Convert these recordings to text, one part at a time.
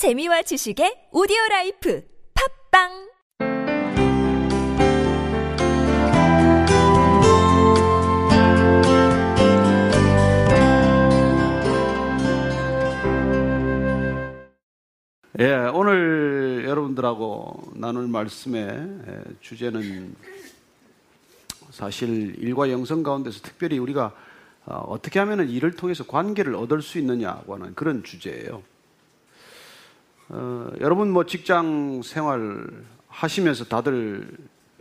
재미와 지식의 오디오 라이프 팟빵 예, 오늘 여러분들하고 나눌 말씀의 주제는 사실 일과 영성 가운데서 특별히 우리가 어, 어떻게 하면 일을 통해서 관계를 얻을 수 있느냐고 하는 그런 주제예요. 어, 여러분 뭐 직장 생활 하시면서 다들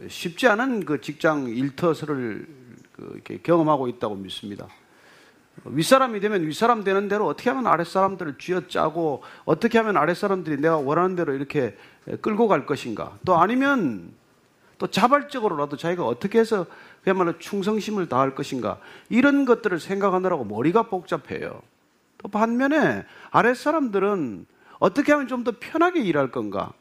쉽지 않은 그 직장 일터서를 그 경험하고 있다고 믿습니다. 윗사람이 되면 윗사람 되는 대로 어떻게 하면 아랫사람들을 쥐어짜고 어떻게 하면 아랫사람들이 내가 원하는 대로 이렇게 끌고 갈 것인가. 또 아니면 또 자발적으로라도 자기가 어떻게 해서 그야말로 충성심을 다할 것인가. 이런 것들을 생각하느라고 머리가 복잡해요. 또 반면에 아랫사람들은 어떻게 하면 좀 더 편하게 일할 건가.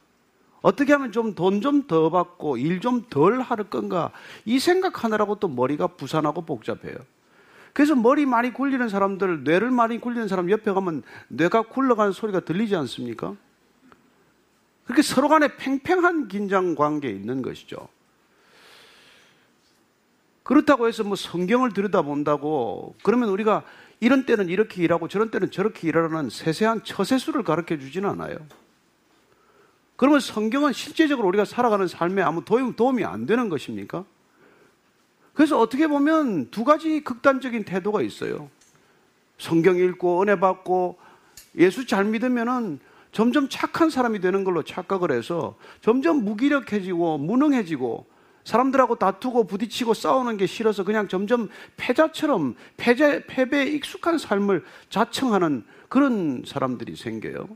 어떻게 하면 좀 돈 좀 더 받고 일 좀 덜 할 건가. 이 생각 하느라고 또 머리가 부산하고 복잡해요. 그래서 머리 많이 굴리는 사람들, 뇌를 많이 굴리는 사람 옆에 가면 뇌가 굴러가는 소리가 들리지 않습니까? 그렇게 서로 간에 팽팽한 긴장 관계에 있는 것이죠. 그렇다고 해서 뭐 성경을 들여다본다고 그러면 우리가 이런 때는 이렇게 일하고 저런 때는 저렇게 일하라는 세세한 처세수를 가르쳐 주지는 않아요. 그러면 성경은 실제적으로 우리가 살아가는 삶에 아무 도움이 안 되는 것입니까? 그래서 어떻게 보면 두 가지 극단적인 태도가 있어요. 성경 읽고 은혜 받고 예수 잘 믿으면은 점점 착한 사람이 되는 걸로 착각을 해서 점점 무기력해지고 무능해지고 사람들하고 다투고 부딪히고 싸우는 게 싫어서 그냥 점점 패자처럼 패배, 패배에 익숙한 삶을 자청하는 그런 사람들이 생겨요.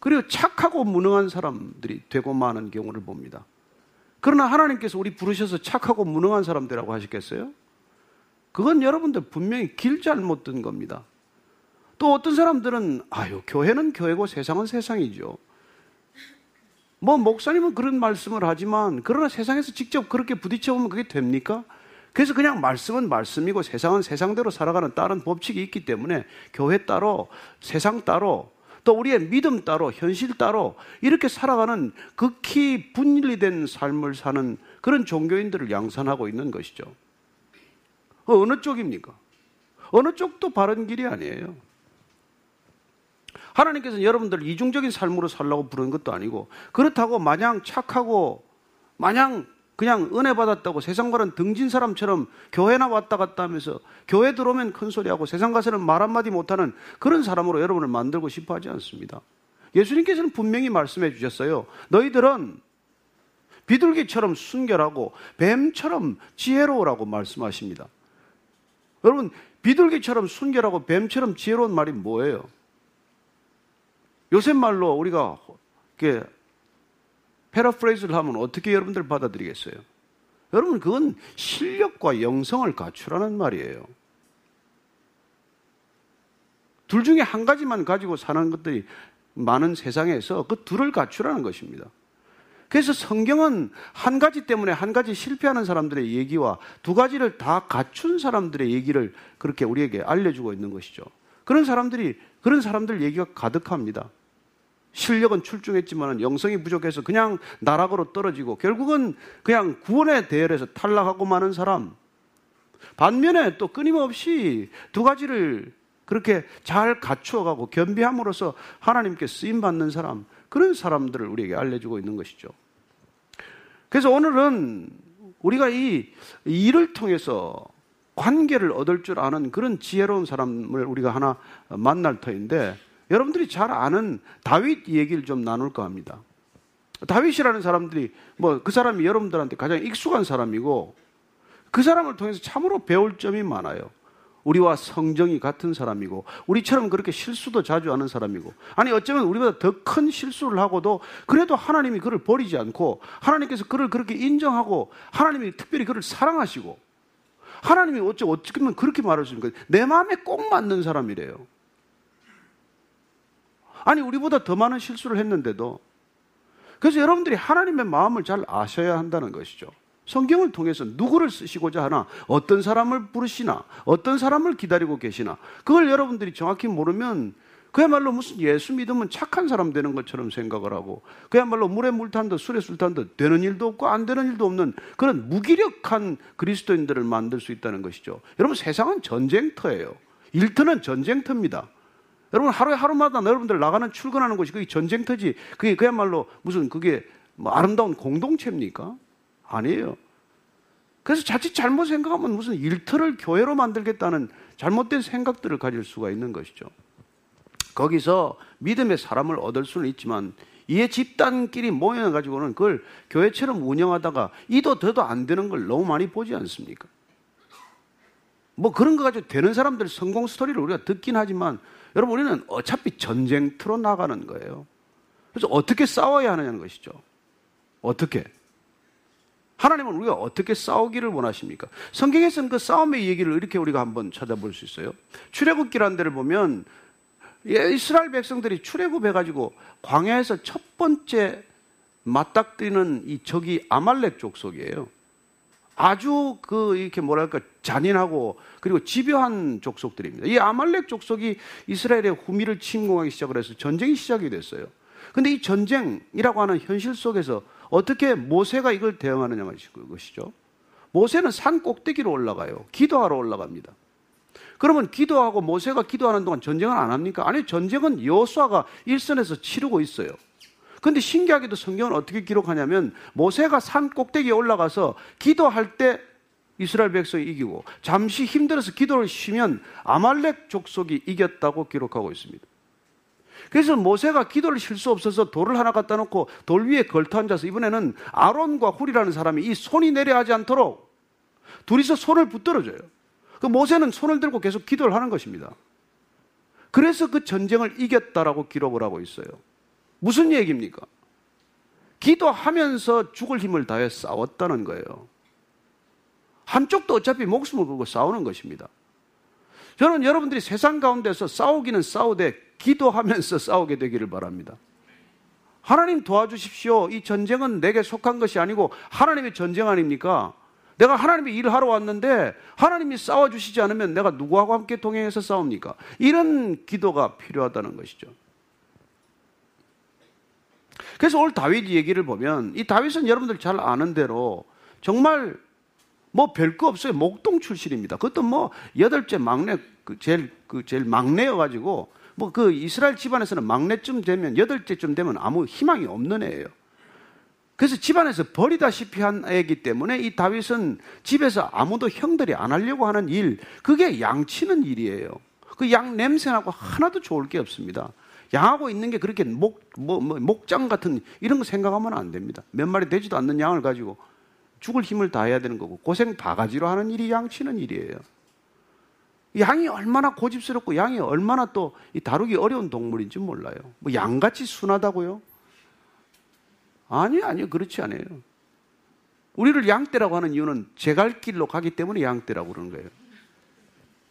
그리고 착하고 무능한 사람들이 되고 마는 경우를 봅니다. 그러나 하나님께서 우리 부르셔서 착하고 무능한 사람들이라고 하셨겠어요? 그건 여러분들 분명히 길 잘못 든 겁니다. 또 어떤 사람들은 아유 교회는 교회고 세상은 세상이죠. 뭐 목사님은 그런 말씀을 하지만 그러나 세상에서 직접 그렇게 부딪혀 보면 그게 됩니까? 그래서 그냥 말씀은 말씀이고 세상은 세상대로 살아가는 다른 법칙이 있기 때문에 교회 따로 세상 따로 또 우리의 믿음 따로, 현실 따로 이렇게 살아가는 극히 분리된 삶을 사는 그런 종교인들을 양산하고 있는 것이죠. 어느 쪽입니까? 어느 쪽도 바른 길이 아니에요. 하나님께서는 여러분들 이중적인 삶으로 살라고 부르는 것도 아니고 그렇다고 마냥 착하고 마냥 그냥 은혜 받았다고 세상과는 등진 사람처럼 교회나 왔다 갔다 하면서 교회 들어오면 큰 소리하고 세상 가서는 말 한마디 못하는 그런 사람으로 여러분을 만들고 싶어 하지 않습니다. 예수님께서는 분명히 말씀해 주셨어요. 너희들은 비둘기처럼 순결하고 뱀처럼 지혜로우라고 말씀하십니다. 여러분, 비둘기처럼 순결하고 뱀처럼 지혜로운 말이 뭐예요? 요새 말로 우리가 이렇게 패러프레이즈를 하면 어떻게 여러분들 받아들이겠어요? 여러분, 그건 실력과 영성을 갖추라는 말이에요. 둘 중에 한 가지만 가지고 사는 것들이 많은 세상에서 그 둘을 갖추라는 것입니다. 그래서 성경은 한 가지 때문에 한 가지 실패하는 사람들의 얘기와 두 가지를 다 갖춘 사람들의 얘기를 그렇게 우리에게 알려주고 있는 것이죠. 그런 사람들이, 그런 사람들 얘기가 가득합니다. 실력은 출중했지만 영성이 부족해서 그냥 나락으로 떨어지고 결국은 그냥 구원에 대열해서 탈락하고 마는 사람. 반면에 또 끊임없이 두 가지를 그렇게 잘 갖추어가고 겸비함으로써 하나님께 쓰임 받는 사람, 그런 사람들을 우리에게 알려주고 있는 것이죠. 그래서 오늘은 우리가 이 일을 통해서 관계를 얻을 줄 아는 그런 지혜로운 사람을 우리가 하나 만날 터인데 여러분들이 잘 아는 다윗 얘기를 좀 나눌까 합니다. 다윗이라는 사람들이 뭐 그 사람이 여러분들한테 가장 익숙한 사람이고 그 사람을 통해서 참으로 배울 점이 많아요. 우리와 성정이 같은 사람이고 우리처럼 그렇게 실수도 자주 하는 사람이고 아니 어쩌면 우리보다 더 큰 실수를 하고도 그래도 하나님이 그를 버리지 않고 하나님께서 그를 그렇게 인정하고 하나님이 특별히 그를 사랑하시고 하나님이 어쩌 어쩌면 그렇게 말할 수 있는 거예요. 내 마음에 꼭 맞는 사람이래요. 아니, 우리보다 더 많은 실수를 했는데도. 그래서 여러분들이 하나님의 마음을 잘 아셔야 한다는 것이죠. 성경을 통해서 누구를 쓰시고자 하나, 어떤 사람을 부르시나, 어떤 사람을 기다리고 계시나, 그걸 여러분들이 정확히 모르면 그야말로 무슨 예수 믿으면 착한 사람 되는 것처럼 생각을 하고 그야말로 물에 물 탄 듯 술에 술 탄 듯 되는 일도 없고 안 되는 일도 없는 그런 무기력한 그리스도인들을 만들 수 있다는 것이죠. 여러분 세상은 전쟁터예요. 일터는 전쟁터입니다. 여러분 하루에 하루마다 여러분들 나가는 출근하는 곳이 그게 전쟁터지. 그게 그야말로 무슨 그게 뭐 아름다운 공동체입니까? 아니에요. 그래서 자칫 잘못 생각하면 무슨 일터를 교회로 만들겠다는 잘못된 생각들을 가질 수가 있는 것이죠. 거기서 믿음의 사람을 얻을 수는 있지만 이에 집단끼리 모여가지고는 그걸 교회처럼 운영하다가 이도 더도 안 되는 걸 너무 많이 보지 않습니까? 뭐 그런 거 가지고 되는 사람들 성공 스토리를 우리가 듣긴 하지만 여러분 우리는 어차피 전쟁터로 나가는 거예요. 그래서 어떻게 싸워야 하느냐는 것이죠. 어떻게? 하나님은 우리가 어떻게 싸우기를 원하십니까? 성경에서는 그 싸움의 얘기를 이렇게 우리가 한번 찾아볼 수 있어요. 출애굽기라는 데를 보면 예, 이스라엘 백성들이 출애굽해 가지고 광야에서 첫 번째 맞닥뜨리는 이 적이 아말렉 족속이에요. 아주 그 이렇게 뭐랄까 잔인하고 그리고 집요한 족속들입니다. 이 아말렉 족속이 이스라엘의 후미를 침공하기 시작을 해서 전쟁이 시작이 됐어요. 근데 이 전쟁이라고 하는 현실 속에서 어떻게 모세가 이걸 대응하느냐 것이죠. 모세는 산 꼭대기로 올라가요. 기도하러 올라갑니다. 그러면 기도하고 모세가 기도하는 동안 전쟁을 안 합니까? 아니, 전쟁은 여수아가 일선에서 치르고 있어요. 근데 신기하게도 성경은 어떻게 기록하냐면 모세가 산 꼭대기에 올라가서 기도할 때 이스라엘 백성이 이기고 잠시 힘들어서 기도를 쉬면 아말렉 족속이 이겼다고 기록하고 있습니다. 그래서 모세가 기도를 쉴 수 없어서 돌을 하나 갖다 놓고 돌 위에 걸터 앉아서 이번에는 아론과 훌이라는 사람이 이 손이 내려하지 않도록 둘이서 손을 붙들어줘요. 그 모세는 손을 들고 계속 기도를 하는 것입니다. 그래서 그 전쟁을 이겼다라고 기록을 하고 있어요. 무슨 얘기입니까? 기도하면서 죽을 힘을 다해 싸웠다는 거예요. 한쪽도 어차피 목숨을 걸고 싸우는 것입니다. 저는 여러분들이 세상 가운데서 싸우기는 싸우되 기도하면서 싸우게 되기를 바랍니다. 하나님 도와주십시오. 이 전쟁은 내게 속한 것이 아니고 하나님의 전쟁 아닙니까? 내가 하나님의 일을 하러 왔는데 하나님이 싸워주시지 않으면 내가 누구하고 함께 동행해서 싸웁니까? 이런 기도가 필요하다는 것이죠. 그래서 오늘 다윗 얘기를 보면 이 다윗은 여러분들 잘 아는 대로 정말 뭐 별거 없어요. 목동 출신입니다. 그것도 뭐 여덟째 막내 그 제일 그 제일 막내여 가지고 뭐 그 이스라엘 집안에서는 막내쯤 되면 여덟째쯤 되면 아무 희망이 없는 애예요. 그래서 집안에서 버리다시피 한 애이기 때문에 이 다윗은 집에서 아무도 형들이 안 하려고 하는 일, 그게 양치는 일이에요. 그 양 냄새나고 하나도 좋을 게 없습니다. 양하고 있는 게 그렇게 목, 뭐, 뭐, 목장 같은 이런 거 생각하면 안 됩니다. 몇 마리 되지도 않는 양을 가지고 죽을 힘을 다해야 되는 거고 고생 바가지로 하는 일이 양치는 일이에요. 양이 얼마나 고집스럽고 양이 얼마나 또 다루기 어려운 동물인지 몰라요. 뭐 양같이 순하다고요? 아니요, 아니요. 그렇지 않아요. 우리를 양떼라고 하는 이유는 제갈 길로 가기 때문에 양떼라고 그러는 거예요.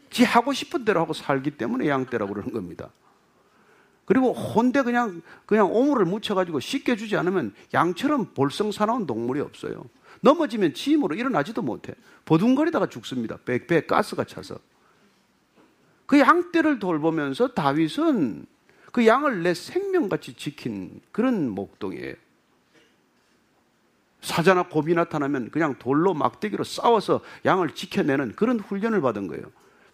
지 하고 싶은 대로 하고 살기 때문에 양떼라고 그러는 겁니다. 그리고 혼대 그냥, 그냥 오물을 묻혀가지고 쉽게 주지 않으면 양처럼 볼성 사나운 동물이 없어요. 넘어지면 지 힘으로 일어나지도 못해. 보둥거리다가 죽습니다. 배, 배 가스가 차서. 그 양떼를 돌보면서 다윗은 그 양을 내 생명같이 지킨 그런 목동이에요. 사자나 곰이 나타나면 그냥 돌로 막대기로 싸워서 양을 지켜내는 그런 훈련을 받은 거예요.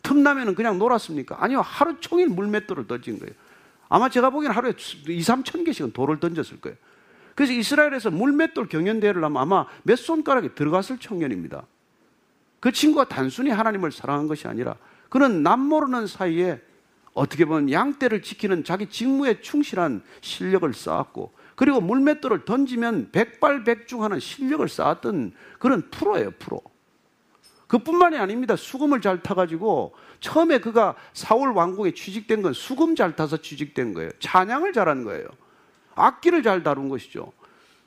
틈나면은 그냥 놀았습니까? 아니요. 하루 종일 물맷돌을 던진 거예요. 아마 제가 보기에는 하루에 2, 3천 개씩은 돌을 던졌을 거예요. 그래서 이스라엘에서 물맷돌 경연대회를 하면 아마 몇 손가락에 들어갔을 청년입니다. 그 친구가 단순히 하나님을 사랑한 것이 아니라 그는 남모르는 사이에 어떻게 보면 양떼를 지키는 자기 직무에 충실한 실력을 쌓았고 그리고 물맷돌을 던지면 백발백중하는 실력을 쌓았던 그런 프로예요, 프로. 그뿐만이 아닙니다. 수금을 잘 타가지고 처음에 그가 사울 왕궁에 취직된 건 수금 잘 타서 취직된 거예요. 찬양을 잘한 거예요. 악기를 잘 다룬 것이죠.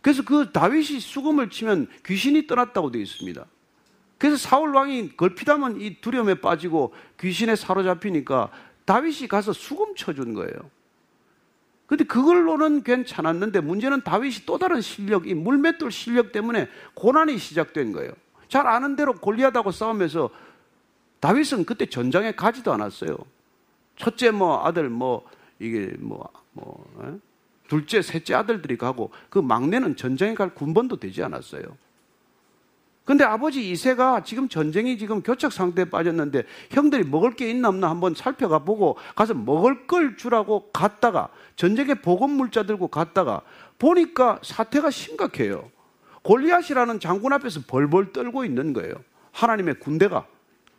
그래서 그 다윗이 수금을 치면 귀신이 떠났다고 되어 있습니다. 그래서 사울 왕이 걸핏하면 이 두려움에 빠지고 귀신에 사로잡히니까 다윗이 가서 수금 쳐준 거예요. 근데 그걸로는 괜찮았는데 문제는 다윗이 또 다른 실력, 이 물맷돌 실력 때문에 고난이 시작된 거예요. 잘 아는 대로 골리앗하고 싸우면서 다윗은 그때 전장에 가지도 않았어요. 첫째 뭐 아들 뭐 이게 뭐, 뭐, 에? 예? 둘째, 셋째 아들들이 가고 그 막내는 전쟁에 갈 군번도 되지 않았어요. 근데 아버지 이세가 지금 전쟁이 지금 교착 상태에 빠졌는데 형들이 먹을 게 있나 없나 한번 살펴가 보고 가서 먹을 걸 주라고 갔다가 전쟁에 보건 물자 들고 갔다가 보니까 사태가 심각해요. 골리앗이라는 장군 앞에서 벌벌 떨고 있는 거예요. 하나님의 군대가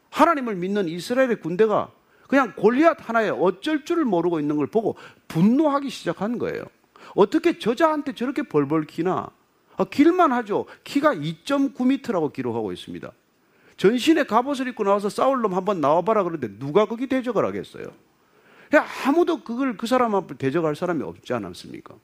하나님을 믿는 이스라엘의 군대가 그냥 골리앗 하나에 어쩔 줄을 모르고 있는 걸 보고 분노하기 시작한 거예요. 어떻게 저자한테 저렇게 벌벌 기나? 아, 길만 하죠. 키가 2.9m라고 기록하고 있습니다. 전신에 갑옷을 입고 나와서 싸울 놈 한번 나와봐라 그러는데 누가 거기 대적을 하겠어요? 아무도 그걸 그 사람 앞에 대적할 사람이 없지 않았습니까?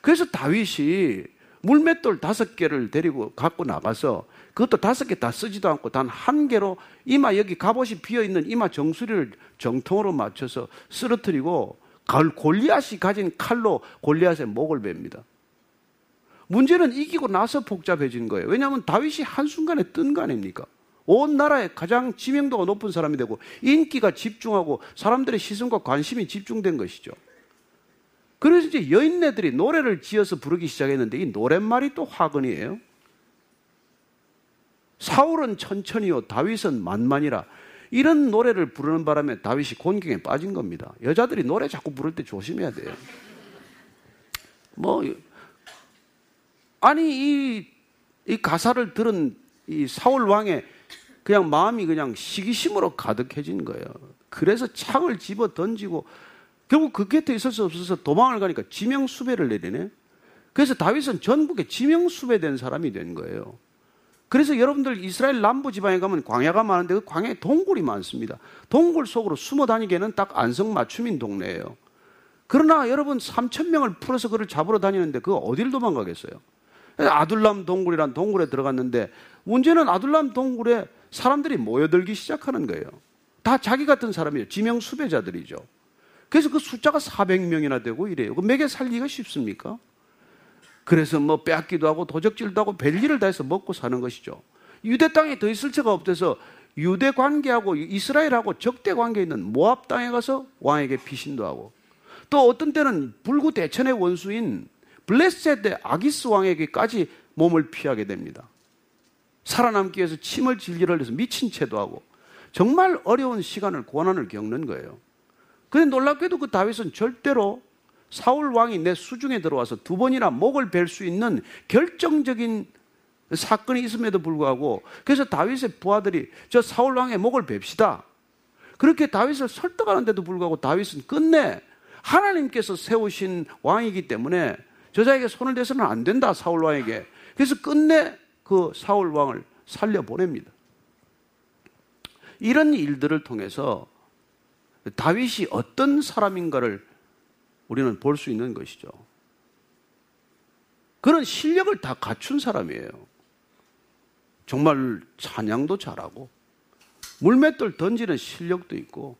그래서 다윗이 물맷돌 다섯 개를 데리고 갖고 나가서 그것도 다섯 개 다 쓰지도 않고 단 한 개로 이마 여기 갑옷이 비어 있는 이마 정수리를 정통으로 맞춰서 쓰러뜨리고 골리앗이 가진 칼로 골리앗의 목을 베입니다. 문제는 이기고 나서 복잡해진 거예요. 왜냐하면 다윗이 한순간에 뜬 거 아닙니까? 온 나라에 가장 지명도가 높은 사람이 되고 인기가 집중하고 사람들의 시선과 관심이 집중된 것이죠. 그래서 이제 여인네들이 노래를 지어서 부르기 시작했는데 이 노랫말이 또 화근이에요. 사울은 천천히요, 다윗은 만만이라. 이런 노래를 부르는 바람에 다윗이 곤경에 빠진 겁니다. 여자들이 노래 자꾸 부를 때 조심해야 돼요. 뭐, 아니, 이, 이 가사를 들은 이 사울 왕의 그냥 마음이 그냥 시기심으로 가득해진 거예요. 그래서 창을 집어 던지고 결국 그 곁에 있을 수 없어서 도망을 가니까 지명수배를 내리네. 그래서 다윗은 전국에 지명수배된 사람이 된 거예요. 그래서 여러분들 이스라엘 남부 지방에 가면 광야가 많은데 그 광야에 동굴이 많습니다. 동굴 속으로 숨어 다니기에는 딱 안성맞춤인 동네예요. 그러나 여러분 3천 명을 풀어서 그를 잡으러 다니는데 그 어디를 도망가겠어요? 아둘람 동굴이란 동굴에 들어갔는데 문제는 아둘람 동굴에 사람들이 모여들기 시작하는 거예요. 다 자기 같은 사람이에요. 지명 수배자들이죠. 그래서 그 숫자가 400명이나 되고 이래요. 그 매개 살기가 쉽습니까? 그래서 뭐 빼앗기도 하고 도적질도 하고 별일을 다 해서 먹고 사는 것이죠. 유대 땅에 더 있을 채가 없대서 유대 관계하고 이스라엘하고 적대 관계 있는 모압 땅에 가서 왕에게 피신도 하고 또 어떤 때는 불구 대천의 원수인 블레셋의 아기스 왕에게까지 몸을 피하게 됩니다. 살아남기 위해서 침을 질기를 해서 미친 채도 하고 정말 어려운 시간을 고난을 겪는 거예요. 그런데 놀랍게도 그 다윗은 절대로 사울 왕이 내 수중에 들어와서 두 번이나 목을 벨 수 있는 결정적인 사건이 있음에도 불구하고 그래서 다윗의 부하들이 저 사울 왕의 목을 뵙시다. 그렇게 다윗을 설득하는데도 불구하고 다윗은 끝내 하나님께서 세우신 왕이기 때문에 저자에게 손을 대서는 안 된다 사울 왕에게. 그래서 끝내 그 사울 왕을 살려 보냅니다. 이런 일들을 통해서 다윗이 어떤 사람인가를 우리는 볼 수 있는 것이죠. 그런 실력을 다 갖춘 사람이에요. 정말 찬양도 잘하고, 물맷돌 던지는 실력도 있고,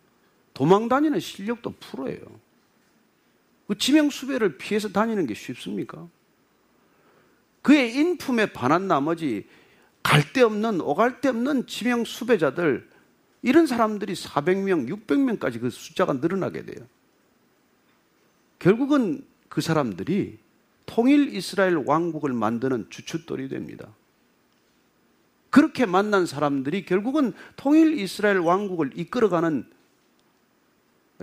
도망 다니는 실력도 프로예요. 그 지명수배를 피해서 다니는 게 쉽습니까? 그의 인품에 반한 나머지 갈 데 없는, 오갈 데 없는 지명수배자들, 이런 사람들이 400명, 600명까지 그 숫자가 늘어나게 돼요. 결국은 그 사람들이 통일 이스라엘 왕국을 만드는 주춧돌이 됩니다. 그렇게 만난 사람들이 결국은 통일 이스라엘 왕국을 이끌어가는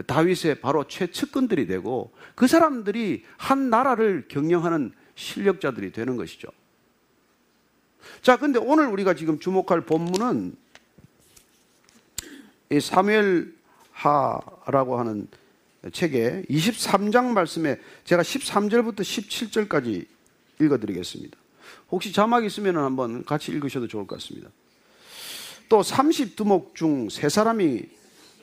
다윗의 바로 최측근들이 되고 그 사람들이 한 나라를 경영하는 실력자들이 되는 것이죠. 자, 근데 오늘 우리가 지금 주목할 본문은 이 사무엘 하라고 하는 책의 23장 말씀에 제가 13절부터 17절까지 읽어드리겠습니다. 혹시 자막 있으면 한번 같이 읽으셔도 좋을 것 같습니다. 또 30두목 중 세 사람이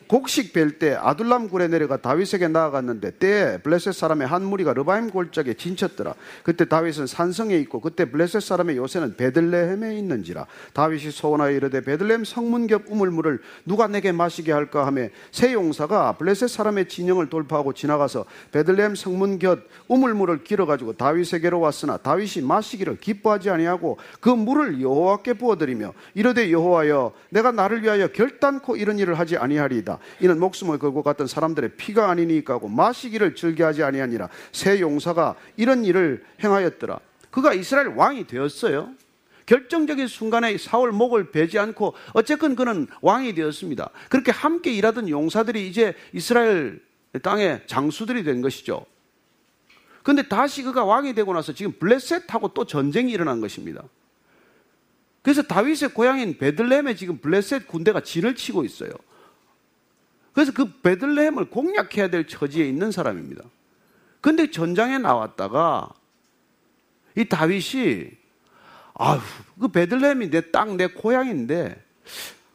곡식 벨 때 아둘람 굴에 내려가 다윗에게 나아갔는데 때에 블레셋 사람의 한 무리가 르바임 골짜기에 진쳤더라. 그때 다윗은 산성에 있고 그때 블레셋 사람의 요새는 베들레헴에 있는지라. 다윗이 소원하여 이르되 베들레헴 성문 겹 우물물을 누가 내게 마시게 할까 하며 새 용사가 블레셋 사람의 진영을 돌파하고 지나가서 베들레헴 성문 곁 우물물을 길어 가지고 다윗에게로 왔으나 다윗이 마시기를 기뻐하지 아니하고 그 물을 여호와께 부어드리며 이르되 여호와여 내가 나를 위하여 결단코 이런 일을 하지 아니하리이다. 이는 목숨을 걸고 갔던 사람들의 피가 아니니까 하고 마시기를 즐겨하지 아니하니라. 새 용사가 이런 일을 행하였더라. 그가 이스라엘 왕이 되었어요. 결정적인 순간에 사울 목을 베지 않고 어쨌건 그는 왕이 되었습니다. 그렇게 함께 일하던 용사들이 이제 이스라엘 땅의 장수들이 된 것이죠. 근데 다시 그가 왕이 되고 나서 지금 블레셋하고 또 전쟁이 일어난 것입니다. 그래서 다윗의 고향인 베들레헴에 지금 블레셋 군대가 진을 치고 있어요. 그래서 그 베들레헴을 공략해야 될 처지에 있는 사람입니다. 근데 전장에 나왔다가 이 다윗이 아휴, 그 베들레헴이 내 땅, 내 고향인데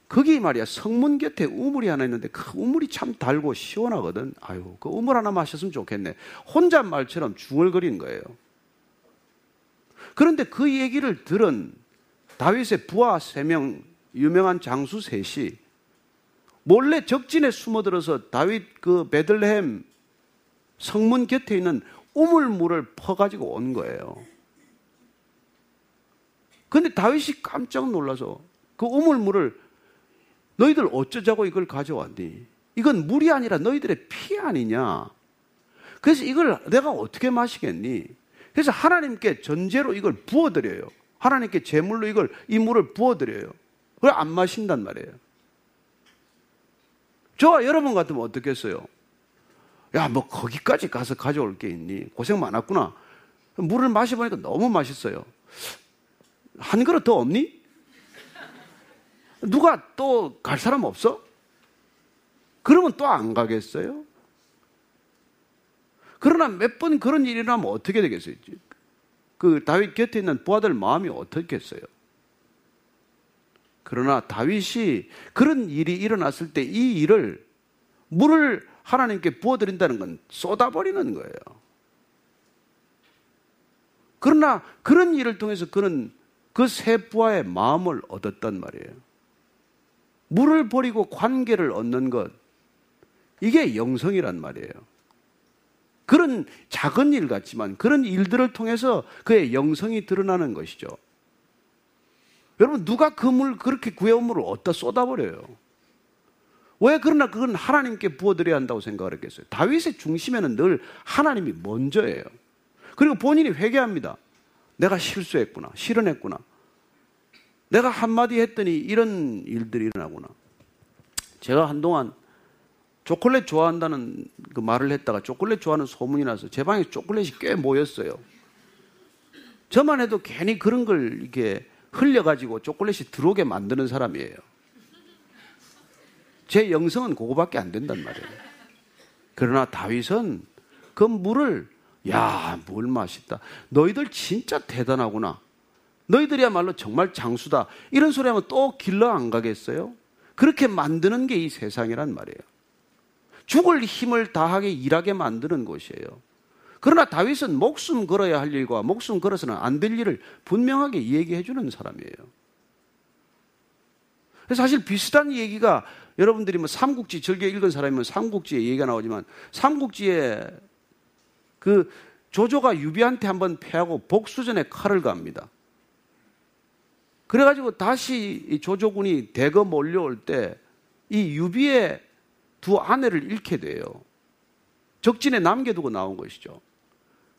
거기 말이야 성문 곁에 우물이 하나 있는데 그 우물이 참 달고 시원하거든. 아유, 그 우물 하나 마셨으면 좋겠네. 혼잣말처럼 중얼거린 거예요. 그런데 그 얘기를 들은 다윗의 부하 세 명, 유명한 장수 셋이 몰래 적진에 숨어들어서 다윗 그 베들레헴 성문 곁에 있는 우물물을 퍼가지고 온 거예요. 근데 다윗이 깜짝 놀라서 그 우물물을 너희들 어쩌자고 이걸 가져왔니? 이건 물이 아니라 너희들의 피 아니냐? 그래서 이걸 내가 어떻게 마시겠니? 그래서 하나님께 전제로 이걸 부어드려요. 하나님께 제물로 이걸 이 물을 부어드려요. 그걸 안 마신단 말이에요. 저와 여러분 같으면 어떻겠어요? 야, 뭐 거기까지 가서 가져올 게 있니? 고생 많았구나. 물을 마셔보니까 너무 맛있어요. 한 그릇 더 없니? 누가 또 갈 사람 없어? 그러면 또 안 가겠어요? 그러나 몇 번 그런 일이 나면 어떻게 되겠어요? 그 다윗 곁에 있는 부하들 마음이 어떻겠어요? 그러나 다윗이 그런 일이 일어났을 때 이 일을 물을 하나님께 부어드린다는 건 쏟아버리는 거예요. 그러나 그런 일을 통해서 그는 그 세 부하의 마음을 얻었단 말이에요. 물을 버리고 관계를 얻는 것. 이게 영성이란 말이에요. 그런 작은 일 같지만 그런 일들을 통해서 그의 영성이 드러나는 것이죠. 여러분, 누가 그 물, 그렇게 구해온 물을 어디다 쏟아버려요? 왜 그러나 그건 하나님께 부어드려야 한다고 생각을 했겠어요? 다윗의 중심에는 늘 하나님이 먼저예요. 그리고 본인이 회개합니다. 내가 실수했구나. 실언했구나. 내가 한마디 했더니 이런 일들이 일어나구나. 제가 한동안 초콜릿 좋아한다는 그 말을 했다가 초콜릿 좋아하는 소문이 나서 제 방에 초콜릿이 꽤 모였어요. 저만 해도 괜히 그런 걸 이렇게 흘려가지고 초콜릿이 들어오게 만드는 사람이에요. 제 영성은 그거밖에 안 된단 말이에요. 그러나 다윗은 그 물을 야, 물 맛있다. 너희들 진짜 대단하구나. 너희들이야말로 정말 장수다. 이런 소리 하면 또 길러 안 가겠어요? 그렇게 만드는 게 이 세상이란 말이에요. 죽을 힘을 다하게 일하게 만드는 곳이에요. 그러나 다윗은 목숨 걸어야 할 일과 목숨 걸어서는 안 될 일을 분명하게 얘기해 주는 사람이에요. 사실 비슷한 얘기가 여러분들이 뭐 삼국지 즐겨 읽은 사람이면 삼국지에 얘기가 나오지만 삼국지에 그 조조가 유비한테 한번 패하고 복수전에 칼을 갑니다. 그래가지고 다시 조조군이 대거 몰려올 때 이 유비의 두 아내를 잃게 돼요. 적진에 남겨두고 나온 것이죠.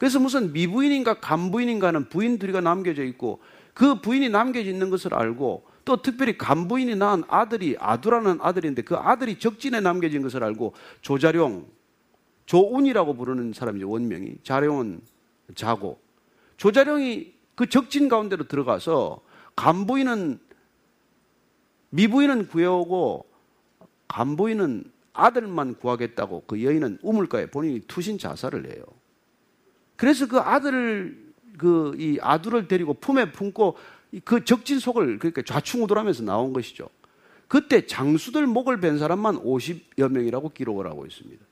그래서 무슨 미부인인가 간부인인가 하는 부인 둘이가 남겨져 있고 그 부인이 남겨져 있는 것을 알고 또 특별히 간부인이 낳은 아들이 아두라는 아들인데 그 아들이 적진에 남겨진 것을 알고 조자룡, 조운이라고 부르는 사람이죠. 원명이. 자룡은 자고. 조자룡이 그 적진 가운데로 들어가서 간부인은 미부인은 구해오고 간부인은 아들만 구하겠다고 그 여인은 우물가에 본인이 투신 자살을 해요. 그래서 그 아들을 그 이 아두를 데리고 품에 품고 그 적진 속을 그러니까 좌충우돌하면서 나온 것이죠. 그때 장수들 목을 벤 사람만 50여 명이라고 기록을 하고 있습니다.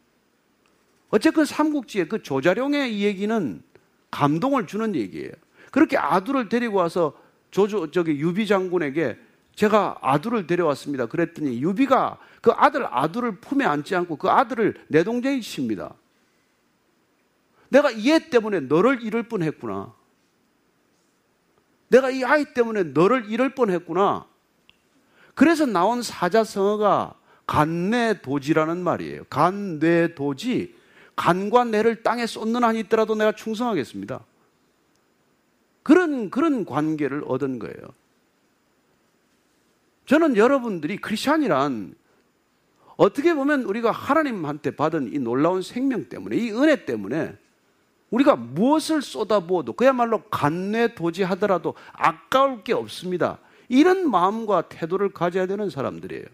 어쨌든 삼국지의 그 조자룡의 이 얘기는 감동을 주는 얘기예요. 그렇게 아두를 데리고 와서 조조 저기 유비 장군에게 제가 아두를 데려왔습니다. 그랬더니 유비가 그 아들 아두를 품에 안지 않고 그 아들을 내 동생이 칩니다. 내가 이 애 때문에 너를 잃을 뻔 했구나. 내가 이 아이 때문에 너를 잃을 뻔 했구나. 그래서 나온 사자성어가 간내도지라는 말이에요. 간뇌도지. 간과 뇌를 땅에 쏟는 한이 있더라도 내가 충성하겠습니다. 그런, 그런 관계를 얻은 거예요. 저는 여러분들이 크리스찬이란 어떻게 보면 우리가 하나님한테 받은 이 놀라운 생명 때문에, 이 은혜 때문에 우리가 무엇을 쏟아부어도 그야말로 간내도지하더라도 아까울 게 없습니다. 이런 마음과 태도를 가져야 되는 사람들이에요.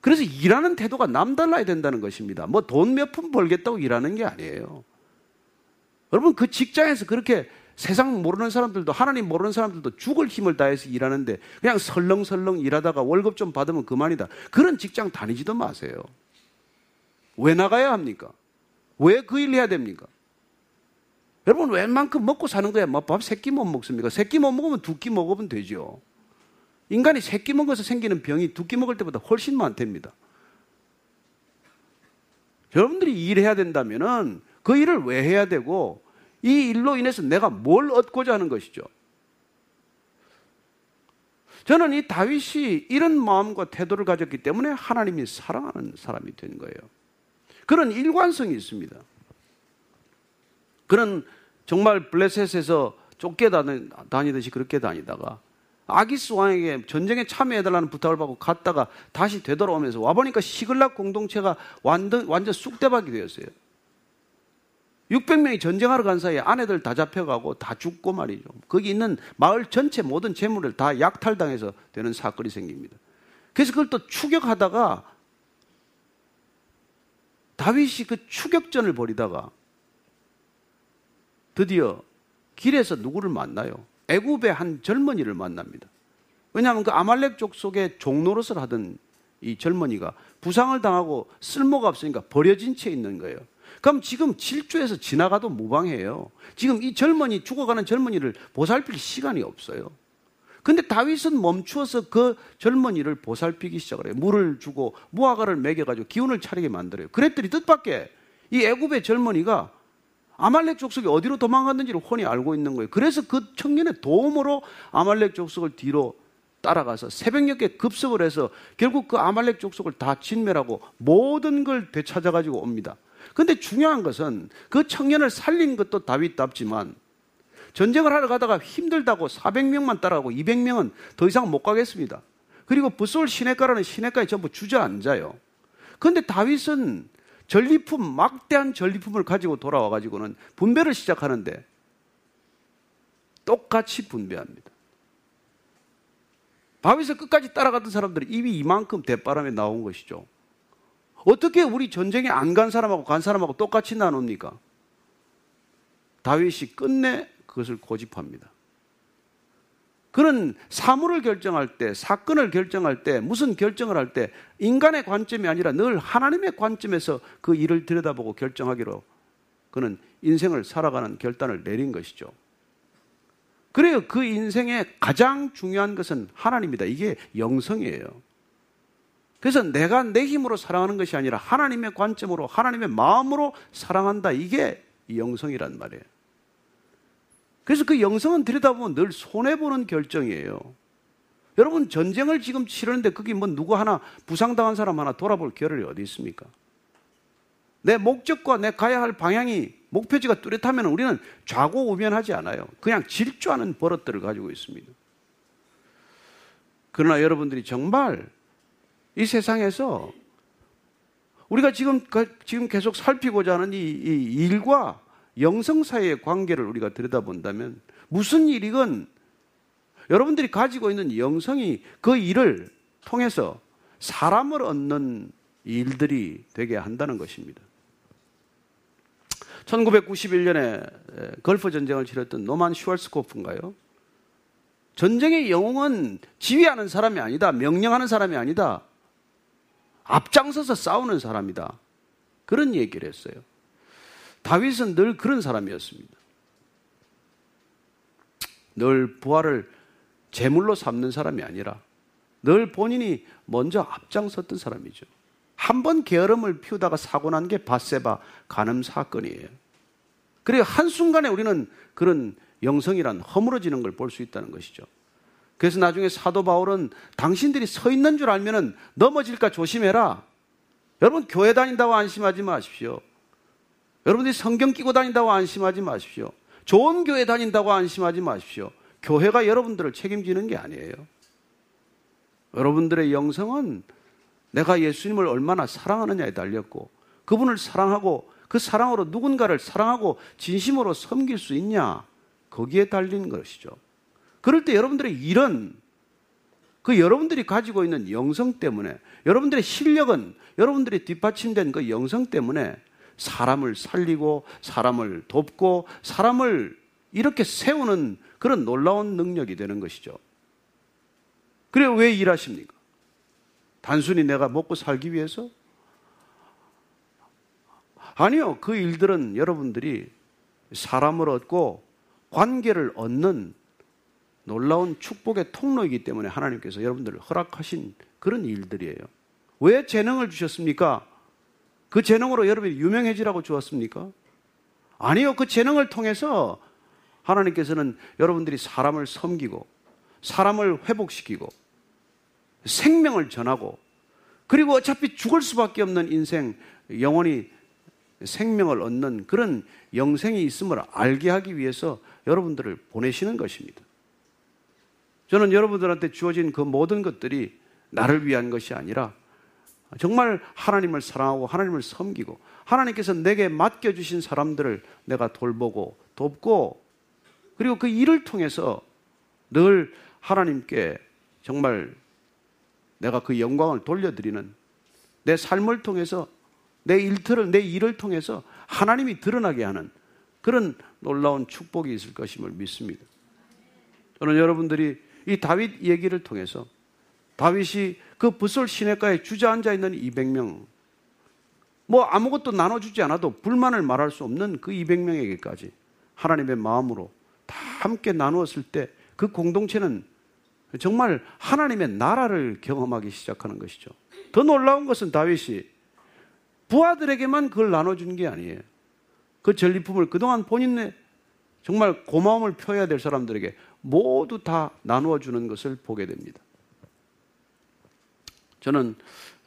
그래서 일하는 태도가 남달라야 된다는 것입니다. 뭐 돈 몇 푼 벌겠다고 일하는 게 아니에요. 여러분 그 직장에서 그렇게 세상 모르는 사람들도 하나님 모르는 사람들도 죽을 힘을 다해서 일하는데 그냥 설렁설렁 일하다가 월급 좀 받으면 그만이다. 그런 직장 다니지도 마세요. 왜 나가야 합니까? 왜 그 일 해야 됩니까? 여러분 웬만큼 먹고 사는 거야. 뭐밥 세 끼 못 먹습니까? 세 끼 못 먹으면 두 끼 먹으면 되죠. 인간이 세 끼 먹어서 생기는 병이 두 끼 먹을 때보다 훨씬 많답니다. 여러분들이 일해야 된다면은 그 일을 왜 해야 되고 이 일로 인해서 내가 뭘 얻고자 하는 것이죠. 저는 이 다윗이 이런 마음과 태도를 가졌기 때문에 하나님이 사랑하는 사람이 된 거예요. 그런 일관성이 있습니다. 그런 정말 블레셋에서 쫓겨 다니듯이 그렇게 다니다가 아기스 왕에게 전쟁에 참여해달라는 부탁을 받고 갔다가 다시 되돌아오면서 와보니까 시글락 공동체가 완전, 완전 쑥대박이 되었어요. 600명이 전쟁하러 간 사이에 아내들 다 잡혀가고 다 죽고 말이죠. 거기 있는 마을 전체 모든 재물을 다 약탈당해서 되는 사건이 생깁니다. 그래서 그걸 또 추격하다가 다윗이 그 추격전을 벌이다가 드디어 길에서 누구를 만나요? 애굽의 한 젊은이를 만납니다. 왜냐하면 그 아말렉 족속의 종노릇을 하던 이 젊은이가 부상을 당하고 쓸모가 없으니까 버려진 채 있는 거예요. 그럼 지금 질주해서 지나가도 무방해요. 지금 이 젊은이, 죽어가는 젊은이를 보살필 시간이 없어요. 근데 다윗은 멈추어서 그 젊은이를 보살피기 시작을 해요. 물을 주고 무화과를 먹여가지고 기운을 차리게 만들어요. 그랬더니 뜻밖의 이 애굽의 젊은이가 아말렉 족속이 어디로 도망갔는지를 훤히 알고 있는 거예요. 그래서 그 청년의 도움으로 아말렉 족속을 뒤로 따라가서 새벽녘에 급습을 해서 결국 그 아말렉 족속을 다 진멸하고 모든 걸 되찾아 가지고 옵니다. 근데 중요한 것은 그 청년을 살린 것도 다윗답지만 전쟁을 하러 가다가 힘들다고 400명만 따라가고 200명은 더 이상 못 가겠습니다. 그리고 부솔 시내가라는 시내가에 전부 주저앉아요. 그런데 다윗은 전리품, 막대한 전리품을 가지고 돌아와 가지고는 분배를 시작하는데 똑같이 분배합니다. 바위에서 끝까지 따라갔던 사람들이 입이 이만큼 대바람에 나온 것이죠. 어떻게 우리 전쟁에 안 간 사람하고 간 사람하고 똑같이 나눕니까? 다윗이 끝내 그것을 고집합니다. 그는 사물을 결정할 때, 사건을 결정할 때, 무슨 결정을 할 때 인간의 관점이 아니라 늘 하나님의 관점에서 그 일을 들여다보고 결정하기로 그는 인생을 살아가는 결단을 내린 것이죠. 그래요. 그 인생의 가장 중요한 것은 하나님이다. 이게 영성이에요. 그래서 내가 내 힘으로 사랑하는 것이 아니라 하나님의 관점으로, 하나님의 마음으로 사랑한다. 이게 영성이란 말이에요. 그래서 그 영성은 들여다보면 늘 손해보는 결정이에요. 여러분, 전쟁을 지금 치르는데 그게 뭐 누구 하나 부상당한 사람 하나 돌아볼 겨를이 어디 있습니까? 내 목적과 내 가야 할 방향이 목표지가 뚜렷하면 우리는 좌고우면하지 않아요. 그냥 질주하는 버릇들을 가지고 있습니다. 그러나 여러분들이 정말 이 세상에서 우리가 지금, 지금 계속 살피고자 하는 이, 이 일과 영성 사이의 관계를 우리가 들여다본다면 무슨 일이건 여러분들이 가지고 있는 영성이 그 일을 통해서 사람을 얻는 일들이 되게 한다는 것입니다. 1991년에 걸프 전쟁을 치렀던 노만 슈왈스코프인가요? 전쟁의 영웅은 지휘하는 사람이 아니다. 명령하는 사람이 아니다. 앞장서서 싸우는 사람이다. 그런 얘기를 했어요. 다윗은 늘 그런 사람이었습니다. 늘 부활을 제물로 삼는 사람이 아니라 늘 본인이 먼저 앞장섰던 사람이죠. 한 번 게으름을 피우다가 사고 난 게 바세바 간음 사건이에요. 그리고 한순간에 우리는 그런 영성이란 허물어지는 걸 볼 수 있다는 것이죠. 그래서 나중에 사도 바울은 당신들이 서 있는 줄 알면은 넘어질까 조심해라. 여러분 교회 다닌다고 안심하지 마십시오. 여러분들이 성경 끼고 다닌다고 안심하지 마십시오. 좋은 교회 다닌다고 안심하지 마십시오. 교회가 여러분들을 책임지는 게 아니에요. 여러분들의 영성은 내가 예수님을 얼마나 사랑하느냐에 달렸고 그분을 사랑하고 그 사랑으로 누군가를 사랑하고 진심으로 섬길 수 있냐 거기에 달린 것이죠. 그럴 때 여러분들의 일은 그 여러분들이 가지고 있는 영성 때문에 여러분들의 실력은 여러분들이 뒷받침된 그 영성 때문에 사람을 살리고 사람을 돕고 사람을 이렇게 세우는 그런 놀라운 능력이 되는 것이죠. 그래 왜 일하십니까? 단순히 내가 먹고 살기 위해서? 아니요. 그 일들은 여러분들이 사람을 얻고 관계를 얻는 놀라운 축복의 통로이기 때문에 하나님께서 여러분들을 허락하신 그런 일들이에요. 왜 재능을 주셨습니까? 그 재능으로 여러분이 유명해지라고 주었습니까? 아니요. 그 재능을 통해서 하나님께서는 여러분들이 사람을 섬기고 사람을 회복시키고 생명을 전하고 그리고 어차피 죽을 수밖에 없는 인생 영원히 생명을 얻는 그런 영생이 있음을 알게 하기 위해서 여러분들을 보내시는 것입니다. 저는 여러분들한테 주어진 그 모든 것들이 나를 위한 것이 아니라 정말 하나님을 사랑하고 하나님을 섬기고 하나님께서 내게 맡겨주신 사람들을 내가 돌보고 돕고 그리고 그 일을 통해서 늘 하나님께 정말 내가 그 영광을 돌려드리는 내 삶을 통해서 내 일터를, 내 일을 통해서 하나님이 드러나게 하는 그런 놀라운 축복이 있을 것임을 믿습니다. 저는 여러분들이 이 다윗 얘기를 통해서 다윗이 그 부솔 시내가에 주저앉아 있는 200명, 뭐 아무것도 나눠주지 않아도 불만을 말할 수 없는 그 200명에게까지 하나님의 마음으로 다 함께 나누었을 때 그 공동체는 정말 하나님의 나라를 경험하기 시작하는 것이죠. 더 놀라운 것은 다윗이 부하들에게만 그걸 나눠준 게 아니에요. 그 전리품을 그동안 본인의 정말 고마움을 표해야 될 사람들에게 모두 다 나누어 주는 것을 보게 됩니다. 저는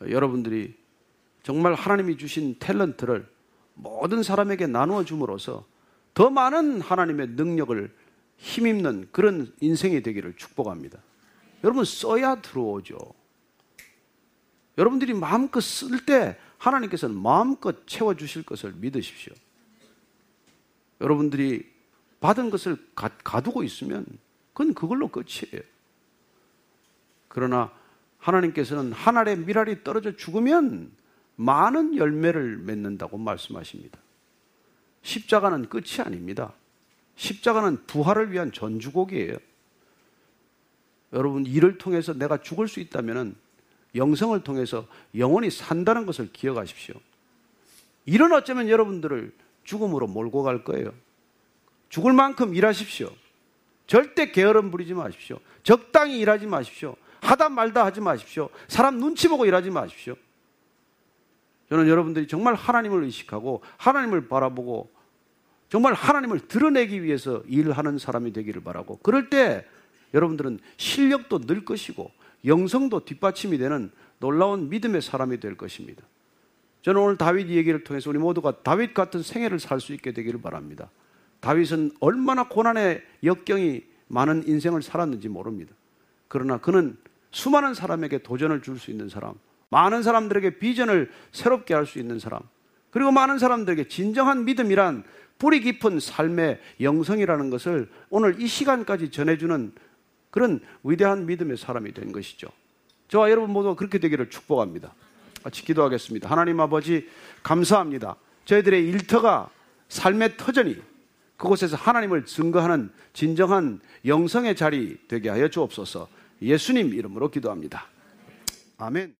여러분들이 정말 하나님이 주신 탤런트를 모든 사람에게 나누어 줌으로써 더 많은 하나님의 능력을 힘입는 그런 인생이 되기를 축복합니다. 여러분 써야 들어오죠. 여러분들이 마음껏 쓸 때 하나님께서는 마음껏 채워 주실 것을 믿으십시오. 여러분들이 받은 것을 가, 가두고 있으면 그건 그걸로 끝이에요. 그러나 하나님께서는 한 알의 미랄이 떨어져 죽으면 많은 열매를 맺는다고 말씀하십니다. 십자가는 끝이 아닙니다. 십자가는 부활을 위한 전주곡이에요. 여러분, 이를 통해서 내가 죽을 수 있다면 영성을 통해서 영원히 산다는 것을 기억하십시오. 이런 어쩌면 여러분들을 죽음으로 몰고 갈 거예요. 죽을 만큼 일하십시오. 절대 게으름 부리지 마십시오. 적당히 일하지 마십시오. 하다 말다 하지 마십시오. 사람 눈치 보고 일하지 마십시오. 저는 여러분들이 정말 하나님을 의식하고 하나님을 바라보고 정말 하나님을 드러내기 위해서 일하는 사람이 되기를 바라고 그럴 때 여러분들은 실력도 늘 것이고 영성도 뒷받침이 되는 놀라운 믿음의 사람이 될 것입니다. 저는 오늘 다윗 얘기를 통해서 우리 모두가 다윗 같은 생애를 살 수 있게 되기를 바랍니다. 다윗은 얼마나 고난의 역경이 많은 인생을 살았는지 모릅니다. 그러나 그는 수많은 사람에게 도전을 줄 수 있는 사람, 많은 사람들에게 비전을 새롭게 할 수 있는 사람, 그리고 많은 사람들에게 진정한 믿음이란 뿌리 깊은 삶의 영성이라는 것을 오늘 이 시간까지 전해주는 그런 위대한 믿음의 사람이 된 것이죠. 저와 여러분 모두 그렇게 되기를 축복합니다. 같이 기도하겠습니다. 하나님 아버지, 감사합니다. 저희들의 일터가 삶의 터전이 그곳에서 하나님을 증거하는 진정한 영성의 자리 되게 하여 주옵소서 예수님 이름으로 기도합니다. 아멘.